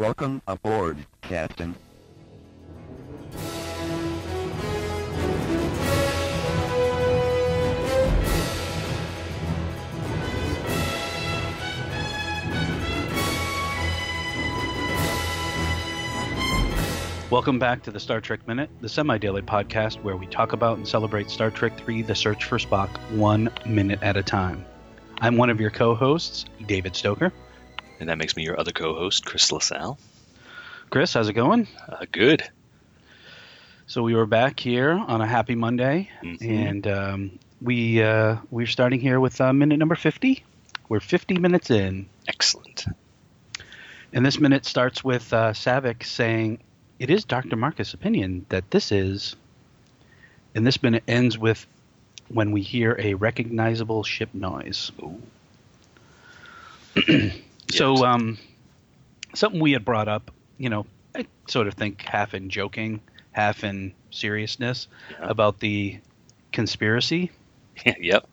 Welcome aboard, Captain. Welcome back to the Star Trek Minute, the semi daily podcast where we talk about and celebrate Star Trek 3 The Search for Spock one minute at a time. I'm one of your co hosts, David Stoker. And that makes me your other co host, Chris LaSalle. Chris, how's it going? Uh, good. So we were back here on a happy Monday, Mhm. and um, we uh, we're starting here with uh, minute number 50. We're 50 minutes in, Excellent. and this minute starts with uh, Saavik saying, "It is Dr. Marcus' opinion that this is." And this minute ends with when we hear a recognizable ship noise. So, um, something we had brought up, you know, I sort of think half in joking, half in seriousness Yeah. about the conspiracy. yep.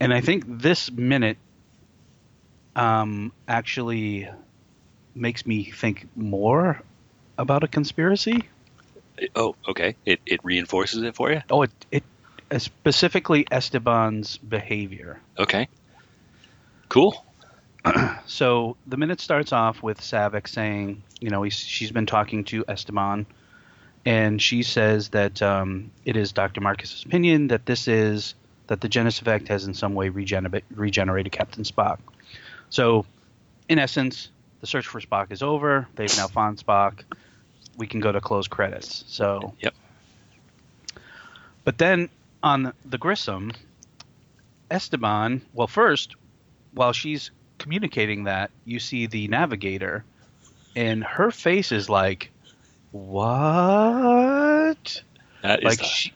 And I think this minute um, actually makes me think more about a conspiracy. Oh, okay. It, it reinforces it for you? Oh, it, it uh, specifically Esteban's behavior. Okay. Cool. So the minute starts off with Saavik saying, you know, he's, she's been talking to Esteban, and she says that um, it is Dr. Marcus's opinion that this is that the Genesis effect has in some way regenerate, regenerated Captain Spock. So, in essence, the search for Spock is over. They've now found Spock. We can go to close credits. So, Yep. but then on the Grissom, Esteban, well, first, while she's communicating that, you see the navigator, and her face is like, "What?" That is Like the, she,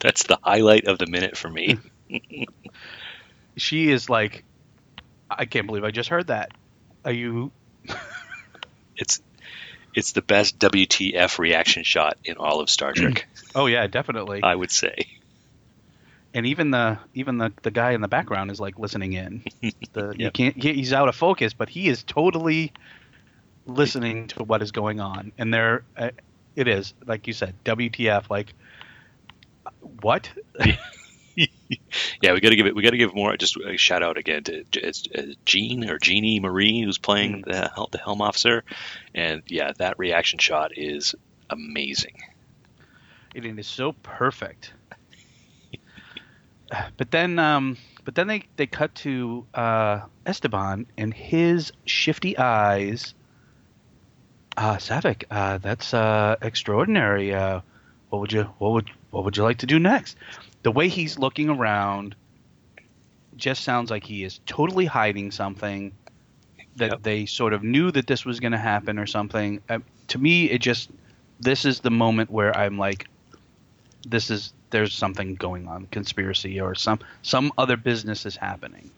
that's the highlight of the minute for me. she is like, "I can't believe I just heard that." Are you? it's it's the best WTF reaction shot in all of Star Trek, Oh yeah, definitely. I would say. And even the even the the guy in the background is like listening in. The you Yep. can't he, he's out of focus, but he is totally listening to what is going on. And there, uh, it is like you said, WTF? Like what? Yeah, we got to give it. We got to give more. Just a shout out again to it's, uh, Jean or Jeannie Marie, who's playing the hel- the helm officer, and yeah, that reaction shot is amazing. It is so perfect. But then, um, but then they they cut to uh, Esteban and his shifty eyes. Uh, Saavik, uh, that's uh, extraordinary. Uh, what would you what would what would you like to do next? The way he's looking around just sounds like he is totally hiding something that Yep. they sort of knew that this was going to happen or something. Uh, to me, it just this is the moment where I'm like, this is there's something going on, conspiracy or some some other business is happening.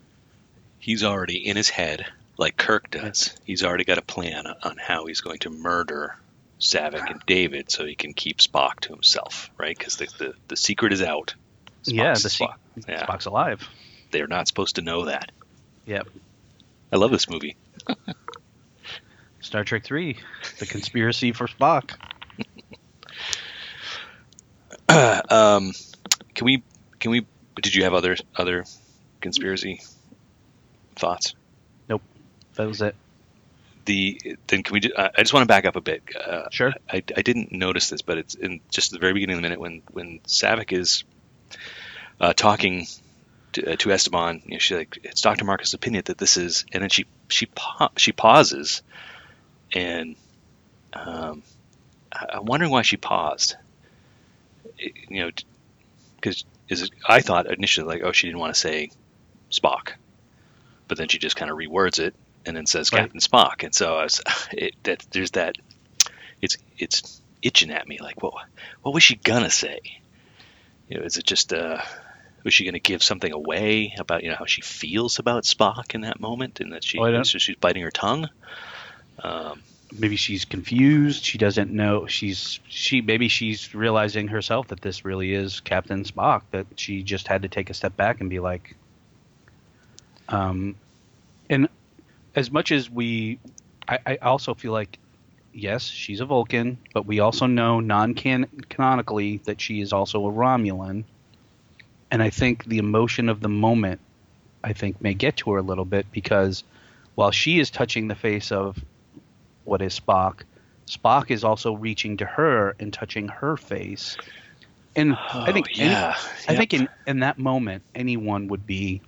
He's already in his head, like Kirk does. He's already got a plan on how he's going to murder Saavik and David, so he can keep Spock to himself, right? Because the, the the secret is out. yeah, the Spock. Spock. Yeah. Spock's alive. They're not supposed to know that. Yep. I love this movie. Star Trek Three, the conspiracy for Spock. um, can we? Can we? Did you have other other conspiracy thoughts? Nope, that was it. The then can we? do- I I just want to back up a bit. Uh, Sure. I, I didn't notice this, but it's in just at the very beginning of the minute when when Saavik is uh, talking to, uh, to Esteban. You know, she's like, "It's Doctor Marcus' opinion that this is," and then she she pa- she pauses, and um, I- I'm wondering why she paused. You know, because is it? I thought initially like, oh, she didn't want to say Spock, but then she just kind of rewords it and then says Right. Captain Spock, and so I was, it, that there's that. It's it's itching at me like, what what was she gonna say? You know, is it just uh, was she gonna give something away about you know how she feels about Spock in that moment, and that she Oh, so she's biting her tongue? Um, Maybe she's confused. She doesn't know. She's she. Maybe she's realizing herself that this really is Captain Spock. That she just had to take a step back and be like, um, and as much as we I, I also feel like yes, she's a Vulcan, but we also know non-canonically that she is also a Romulan. And I think the emotion of the moment, I think, may get to her a little bit because while she is touching the face of what is Spock, Spock is also reaching to her and touching her face. And I think Oh, any- yeah. I think in, in that moment, anyone would be,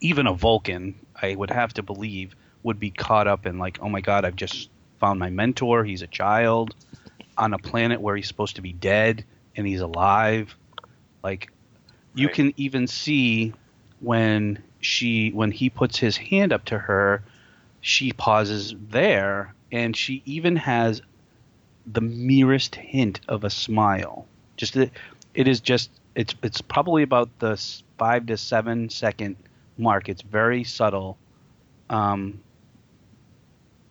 even a Vulcan, I would have to believe, would be caught up in like, oh my god, I've just found my mentor. He's a child on a planet where he's supposed to be dead and he's alive. Like, you Right. can even see when she when he puts his hand up to her, she pauses there, and she even has the merest hint of a smile. Just it, it is just it's it's probably about the five to seven second mark. It's very subtle. Um,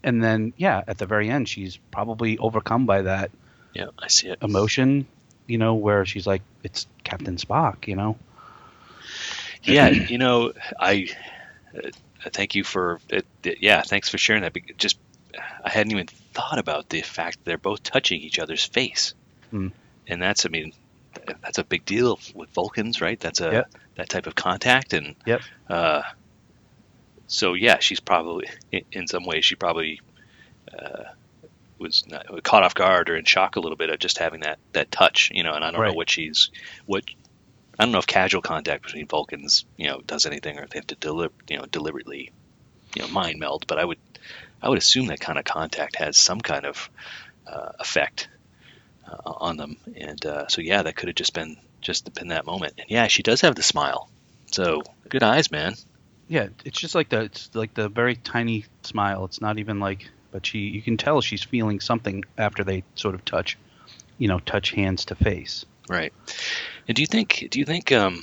and then yeah, at the very end, she's probably overcome by that Yeah, I see it. emotion. You know, where she's like, "It's Captain Spock," you know. yeah, you know, I uh, thank you for it. it- Yeah, thanks for sharing that. Just I hadn't even thought about the fact that they're both touching each other's face, Hmm. and that's I mean, that's a big deal with Vulcans, right? That's a Yep. that type of contact, and Yep. uh, so yeah, she's probably in, in some ways she probably. Uh, was not, caught off guard or in shock a little bit of just having that that touch, you know. And I don't Right. know what she's what I don't know if casual contact between Vulcans, you know, does anything, or if they have to deli- you know, deliberately, you know, mind meld. But I would, I would assume that kind of contact has some kind of uh, effect uh, on them. And uh, so, yeah, that could have just been just been that moment. And yeah, she does have the smile. So good eyes, man. Yeah, it's just like the it's like the very tiny smile. It's not even like, but she you can tell she's feeling something after they sort of touch, you know, touch hands to face. Right. And do you think? Do you think? Um,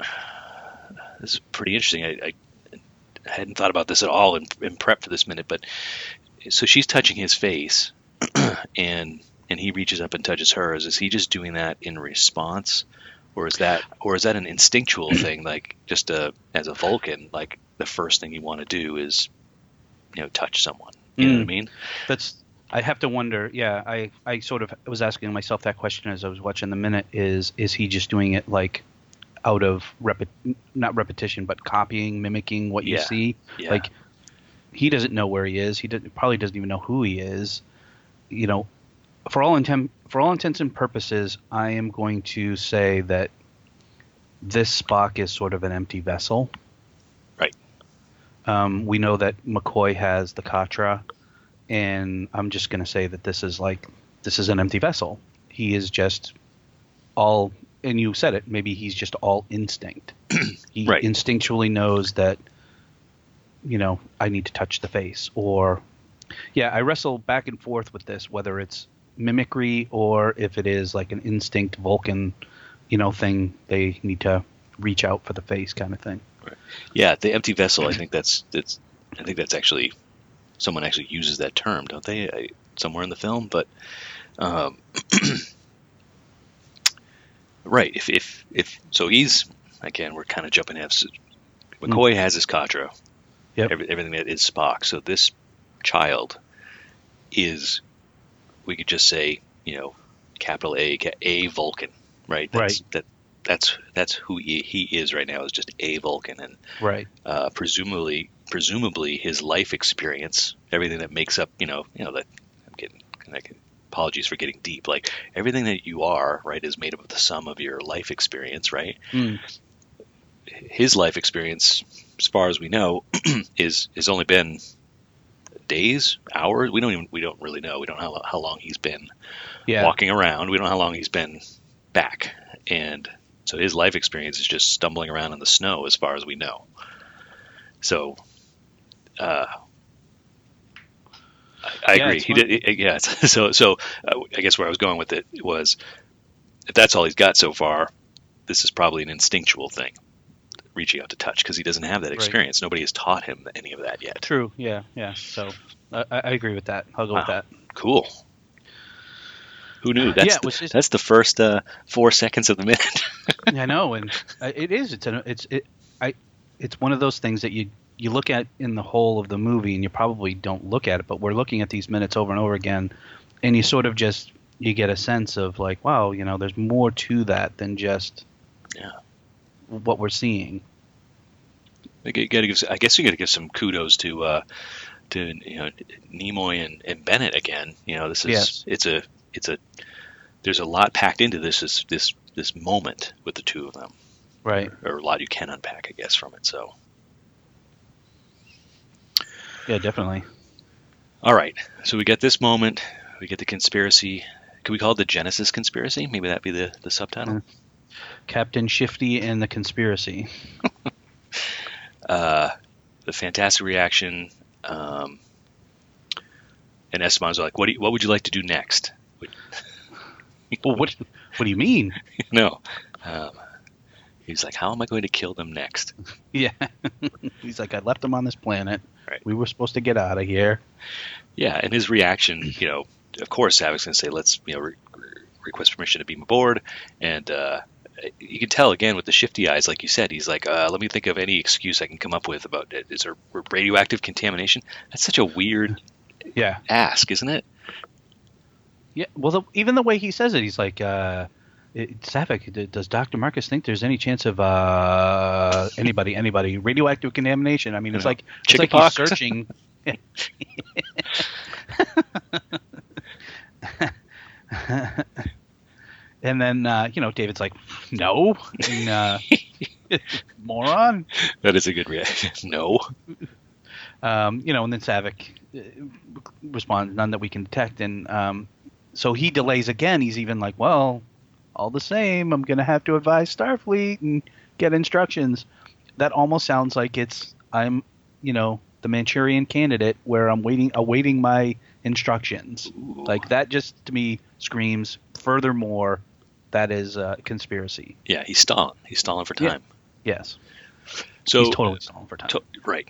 this is pretty interesting. I, I, I hadn't thought about this at all in, in prep for this minute, but so she's touching his face, and and he reaches up and touches hers. Is he just doing that in response, or is that or is that an instinctual thing? Like just a as a Vulcan, like the first thing you want to do is, you know, touch someone. You know what I Mm. mean? That's I have to wonder. Yeah, I I sort of was asking myself that question as I was watching the minute. Is is he just doing it like out of repet not repetition but copying mimicking what you Yeah. see? Yeah. Like he doesn't know where he is. He did, probably doesn't even know who he is. You know, for all intent for all intents and purposes, I am going to say that this Spock is sort of an empty vessel. Right. Um, we know that McCoy has the Katra, and I'm just going to say that this is like this is an empty vessel. He is just all, and you said it. Maybe he's just all instinct. he Right. instinctually knows that you know, I need to touch the face. Or, yeah, I wrestle back and forth with this, whether it's mimicry or if it is like an instinct Vulcan, you know, thing. They need to reach out for the face kind of thing. Right. Yeah, the empty vessel. I think that's that's. I think that's actually someone actually uses that term, don't they? I, somewhere in the film, but um, right. If if if so, he's again. We're kind of jumping ahead. So McCoy has his Katra. Yep. Every, everything that is Spock. So this child is. We could just say, you know, capital A, a Vulcan, right? That's, Right. That that's that's who he, he is right now. Is just a Vulcan, and Right. uh, presumably presumably his life experience, everything that makes up, you know, you know that I'm getting apologies for getting deep. Like everything that you are, right, is made up of the sum of your life experience, right? Mm. His life experience, as far as we know, is has only been days, hours. We don't even we don't really know. We don't know how, how long he's been Yeah. walking around. We don't know how long he's been back, and so his life experience is just stumbling around in the snow, as far as we know. So, uh, I, I Yeah, agree. He did, yeah. So, so uh, I guess where I was going with it was, if that's all he's got so far, this is probably an instinctual thing, reaching out to touch, because he doesn't have that Right. experience. Nobody has taught him any of that yet. True. Yeah. Yeah. So I, I agree with that. I'll go with that. Cool. Who knew? That's Yeah, the, just- that's the first uh, four seconds of the minute. I know, and uh, it is. It's an. It's it. I. It's one of those things that you you look at in the whole of the movie, and you probably don't look at it, but we're looking at these minutes over and over again, and you sort of just you get a sense of like, wow, you know, there's more to that than just Yeah. what we're seeing. I give. I guess you got to give some kudos to uh, to you know Nimoy and, and Bennett again. You know, this is Yes. it's a it's a there's a lot packed into this this this this moment with the two of them, Right. or a lot you can unpack, I guess, from it. So, Yeah, definitely. all right, so we get this moment. We get the conspiracy. Can we call it the Genesis conspiracy? Maybe that be the the subtitle. Mm. Captain Shifty and the conspiracy. uh, the fantastic reaction. Um, and Esteban's like, "What you, what would you like to do next?" Well, what what do you mean? no, um, he's like, "How am I going to kill them next?" Yeah. He's like, I left them on this planet. Right. We were supposed to get out of here. Yeah, and his reaction, you know, of course, Saavik's going to say, "Let's you know re- re- request permission to beam aboard," and uh, you can tell again with the shifty eyes, like you said, he's like, uh, "Let me think of any excuse I can come up with about it. Is there radioactive contamination?" That's such a weird Yeah. ask, isn't it? Yeah. Well, the, even the way he says it, he's like, uh, Saavik, does Dr. Marcus think there's any chance of uh, anybody, anybody radioactive contamination? I mean, it's like it's like he's searching. and then uh, you know, David's like, no, and, uh, moron. That is a good reaction. no. um, you know, and then Saavik uh, responds, "None that we can detect." And um, so he delays again. He's even like, "Well, all the same, I'm gonna have to advise Starfleet and get instructions." That almost sounds like it's I'm, you know, the Manchurian candidate where I'm waiting, awaiting my instructions. Ooh. Like that, just to me screams. Furthermore, that is a conspiracy. Yeah, he's stalling. He's stalling for Yeah. time. Yes, So he's totally stalling for time. to- right.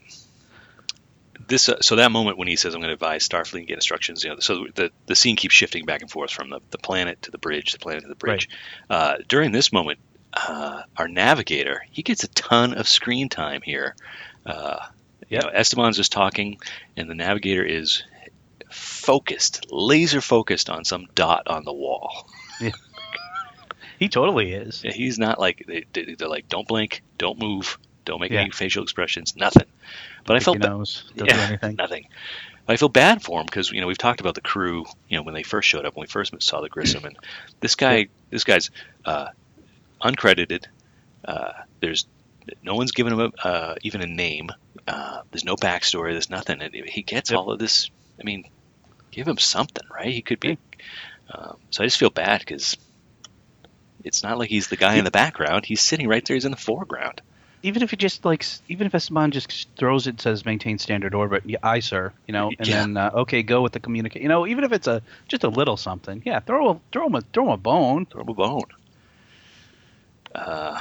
This uh, so that moment when he says I'm going to advise Starfleet and get instructions, you know, so the the scene keeps shifting back and forth from the, the planet to the bridge, the planet to the bridge. Uh, during this moment, uh, our navigator he gets a ton of screen time here. Uh, you know, Esteban's just talking, and the navigator is focused, laser focused on some dot on the wall. Yeah. he totally is. Yeah, he's not like they, they're like, don't blink, don't move, don't make Yeah. any facial expressions, nothing. But I felt ba- nose, doesn't do anything. nothing. But I feel bad for him because you know we've talked about the crew. You know when they first showed up, when we first saw the Grissom, and this guy, this guy's uh, uncredited. Uh, there's no one's given him a, uh, even a name. Uh, there's no backstory. There's nothing. And he gets Yep. all of this. I mean, give him something, right? He could be. Um, so I just feel bad because it's not like he's the guy in the background. He's sitting right there. He's in the foreground. Even if it just like even if Esteban just throws it and says maintain standard orbit yeah, aye sir you know and Yeah. then uh, okay go with the communicate you know even if it's a just a little something yeah throw a throw him a throw him a bone throw him a bone. Uh,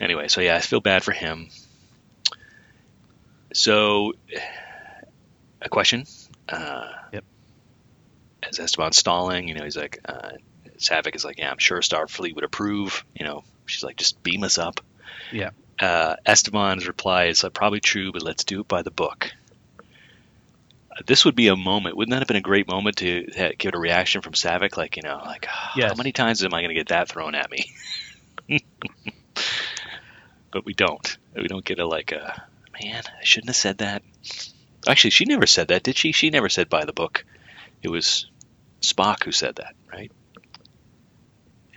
anyway, so yeah, I feel bad for him. So, a question. Uh, Yep. As Esteban's stalling, you know, he's like, uh, Saavik is like, yeah, I'm sure Starfleet would approve. You know, she's like, just beam us up. Yeah. Uh, Esteban's reply is uh, probably true, but let's do it by the book. Uh, This would be a moment. Wouldn't that have been a great moment to uh, give a reaction from Saavik? Like, you know, like, "Ah, how many times am I going to get that thrown at me? but we don't. We don't get a like a man. I shouldn't have said that. Actually, she never said that, did she? She never said by the book. It was Spock who said that, right?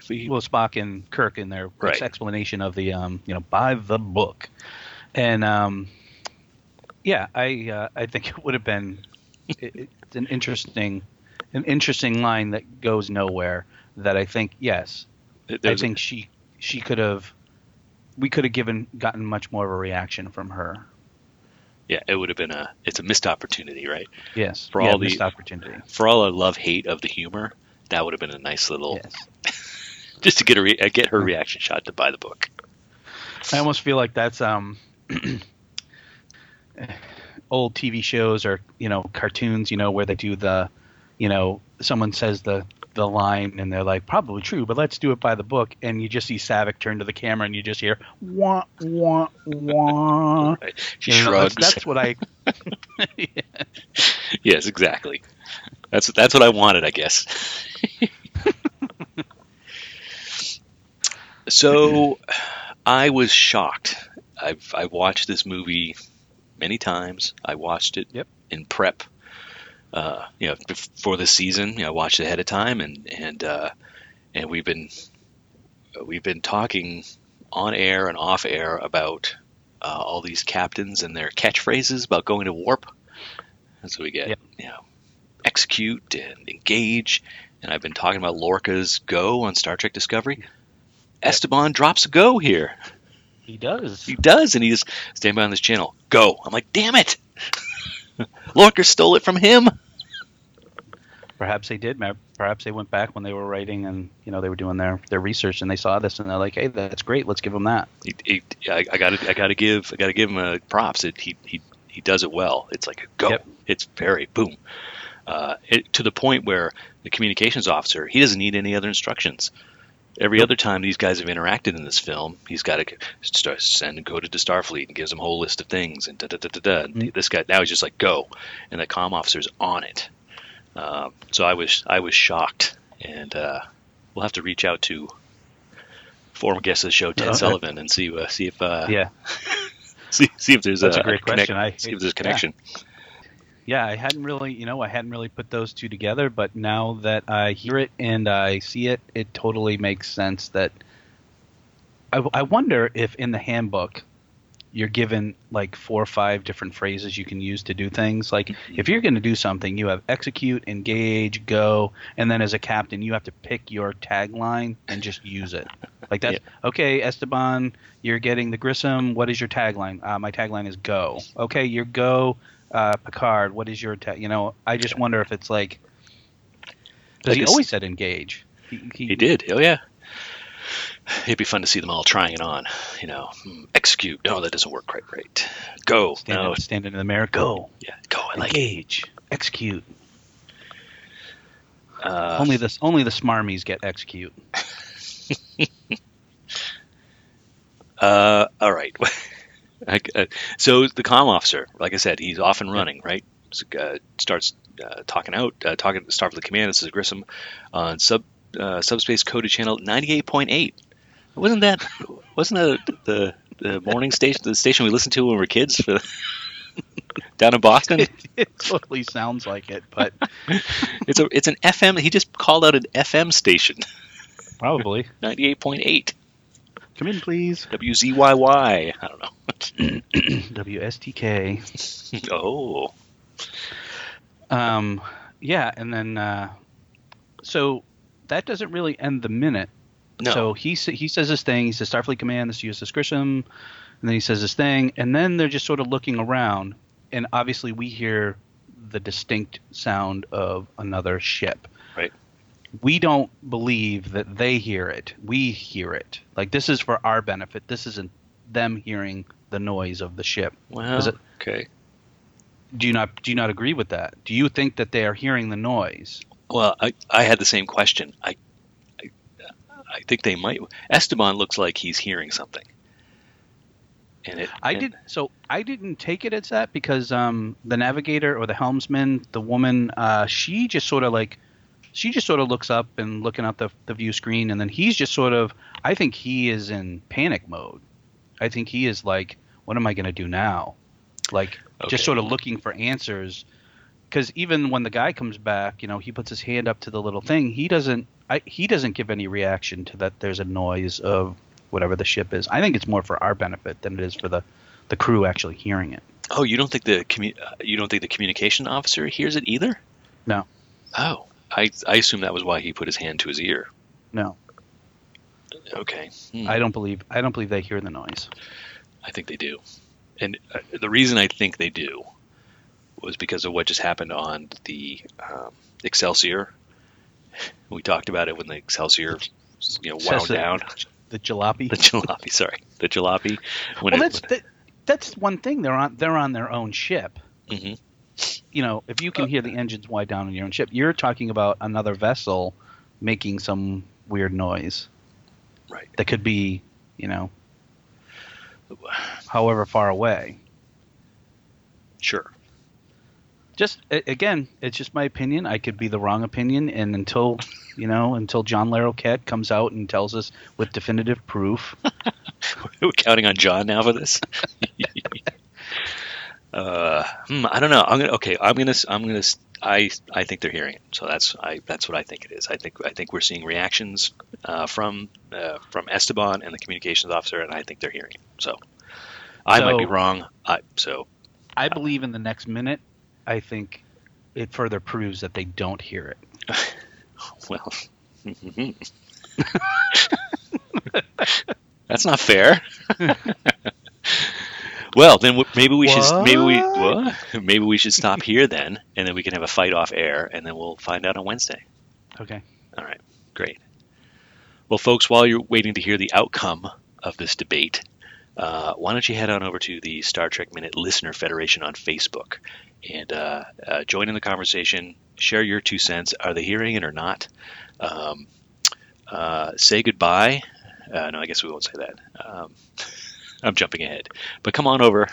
Well Spock and Kirk in their Right. explanation of the um you know by the book and um yeah I uh, I think it would have been it, it's an interesting an interesting line that goes nowhere that I think yes I think she she could have we could have given gotten much more of a reaction from her. yeah, it would have been a. It's a missed opportunity, right? Yes, For yeah, all the- opportunity. For all our love hate of the humor, that would have been a nice little Yes, just to get a re- uh, get her reaction shot to buy the book. I almost feel like that's um old TV shows or you know cartoons, you know where they do the you know someone says the the line, and they're like, probably true, but let's do it by the book. And you just see Saavik turn to the camera, and you just hear wah wah wah. Right. She You know, shrugs. That's, that's what I. yes, exactly. That's that's what I wanted, I guess. so, I was shocked. I've I watched this movie many times. I watched it Yep. in prep. Uh, you know, before the season, you know, I watched it ahead of time, and and uh, and we've been we've been talking on air and off air about uh, all these captains and their catchphrases about going to warp. And so we get, Yep. you know, execute and engage. And I've been talking about Lorca's go on Star Trek Discovery. Esteban drops a go here. he does. He does, and he's stand by on this channel. Go. I'm like, damn it. Lorca stole it from him. Perhaps they did. Perhaps they went back when they were writing, and you know they were doing their their research, and they saw this, and they're like, "Hey, that's great. Let's give them that." He, he, I, I gotta, I gotta give, I gotta give him uh, props. It, he, he, he does it well. It's like a go. Yep. It's very boom. Uh, it, to the point where the communications officer he doesn't need any other instructions. Every other time these guys have interacted in this film, he's got to start send and go to Starfleet and gives them a whole list of things and da da da da da. Mhm. This guy now he's just like go, and the comm officer's on it. Um, so I was I was shocked, and uh, we'll have to reach out to former guest of the show Ted Okay. Sullivan and see uh, see if uh, Yeah, see, see if there's a, a great connect- question. I- see if there's a connection. yeah. I hadn't really, you know, I hadn't really put those two together, but now that I hear it and I see it, it totally makes sense. That I, I wonder if in the handbook you're given like four or five different phrases you can use to do things. Like if you're going to do something, you have execute, engage, go, and then as a captain, you have to pick your tagline and just use it. Like that's okay, Esteban. You're getting the Grissom. What is your tagline? Uh, my tagline is go. Okay, your go. Uh, Picard. What is your tag? You know, I just wonder if it's like because he always said engage. He, He did. Oh yeah. It'd be fun to see them all trying it on. You know, Hmm, execute. No, that doesn't work quite right. Go. Stand, no. stand in the mirror. Go. Yeah. Go. I like it. engage. Execute. Uh, only this. Only the smarmies get execute. Uh, all right. I- uh, so the comm officer, like I said, he's off and running, right? So, uh, starts uh, talking out, uh, talking to Starfleet Command. This is Grissom on sub uh, subspace coded channel ninety eight point eight. Wasn't that wasn't that the the morning station, the station we listened to when we were kids, for, down in Boston? It, it totally sounds like it, but It's a it's an FM. He just called out an FM station, probably. ninety eight point eight. Come in, please. WZYY. I don't know. WSTK. oh, Um, yeah, and then uh, so that doesn't really end the minute. no. So he he says this thing. He says Starfleet Command. This is USS Grissom, and then he says this thing, and then they're just sort of looking around, and obviously we hear the distinct sound of another ship. We don't believe that they hear it. We hear it. Like this is for our benefit. This isn't them hearing the noise of the ship. well, is it- okay. Do you not do you not agree with that? Do you think that they are hearing the noise? Well, I, I had the same question. I, I I think they might. Esteban looks like he's hearing something. And it, I and- did so I didn't take it as that because um, the navigator or the helmsman, the woman, uh, she just sort of like she just sort of looks up and looking out the the view screen, and then he's just sort of I think he is in panic mode. I think he is like, what am I going to do now? Like Okay. just sort of looking for answers. Because even when the guy comes back, you know, he puts his hand up to the little thing. He doesn't. I, he doesn't give any reaction to that. There's a noise of whatever the ship is. I think it's more for our benefit than it is for the the crew actually hearing it. Oh, you don't think the commu- uh, you don't think the communication officer hears it either? No. Oh, I I assume that was why he put his hand to his ear. No, Okay. Hmm. I don't believe. I don't believe they hear the noise. I think they do. And uh, the reason I think they do was because of what just happened on the um, Excelsior. We talked about it when the Excelsior, you know, wound down. The jalopy. The jalopy, sorry, the jalopy. When well, it, that's that, that's one thing. They're on they're on their own ship. Mhm. You know, if you can hear the engines wind down on your own ship, you're talking about another vessel making some weird noise Right. that could be, you know, however far away. Sure. Just again, it's just my opinion. I could be the wrong opinion, and until you know, until John Larroquette comes out and tells us with definitive proof, We're counting on John now for this. uh, hmm, I don't know. I'm gonna okay. I'm gonna. I'm gonna. I I think they're hearing it. So that's I that's what I think it is. I think I think we're seeing reactions uh, from uh, from Esteban and the communications officer, and I think they're hearing it. So I might be wrong. I so I believe in the next minute. I think it further proves that they don't hear it. well. That's not fair. well, then w- maybe we should maybe we what? maybe we should stop here then, and then we can have a fight off air, and then we'll find out on Wednesday. Okay. All right, great. Well, folks, while you're waiting to hear the outcome of this debate, uh, why don't you head on over to the Star Trek Minute Listener Federation on Facebook and uh, uh, join in the conversation. Share your two cents. Are they hearing it or not? Um, uh, say goodbye. Uh, no, I guess we won't say that. Um, I'm jumping ahead, but come on over.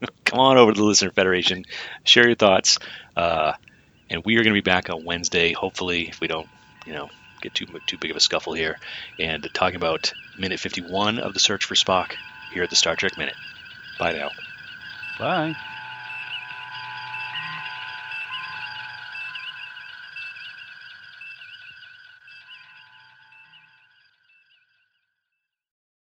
come on over to the Listener Federation. Share your thoughts, uh, and we are going to be back on Wednesday. Hopefully, if we don't, you know, get too too big of a scuffle here, and talking about minute 51 of the search for Spock here at the Star Trek Minute. Bye now. Bye.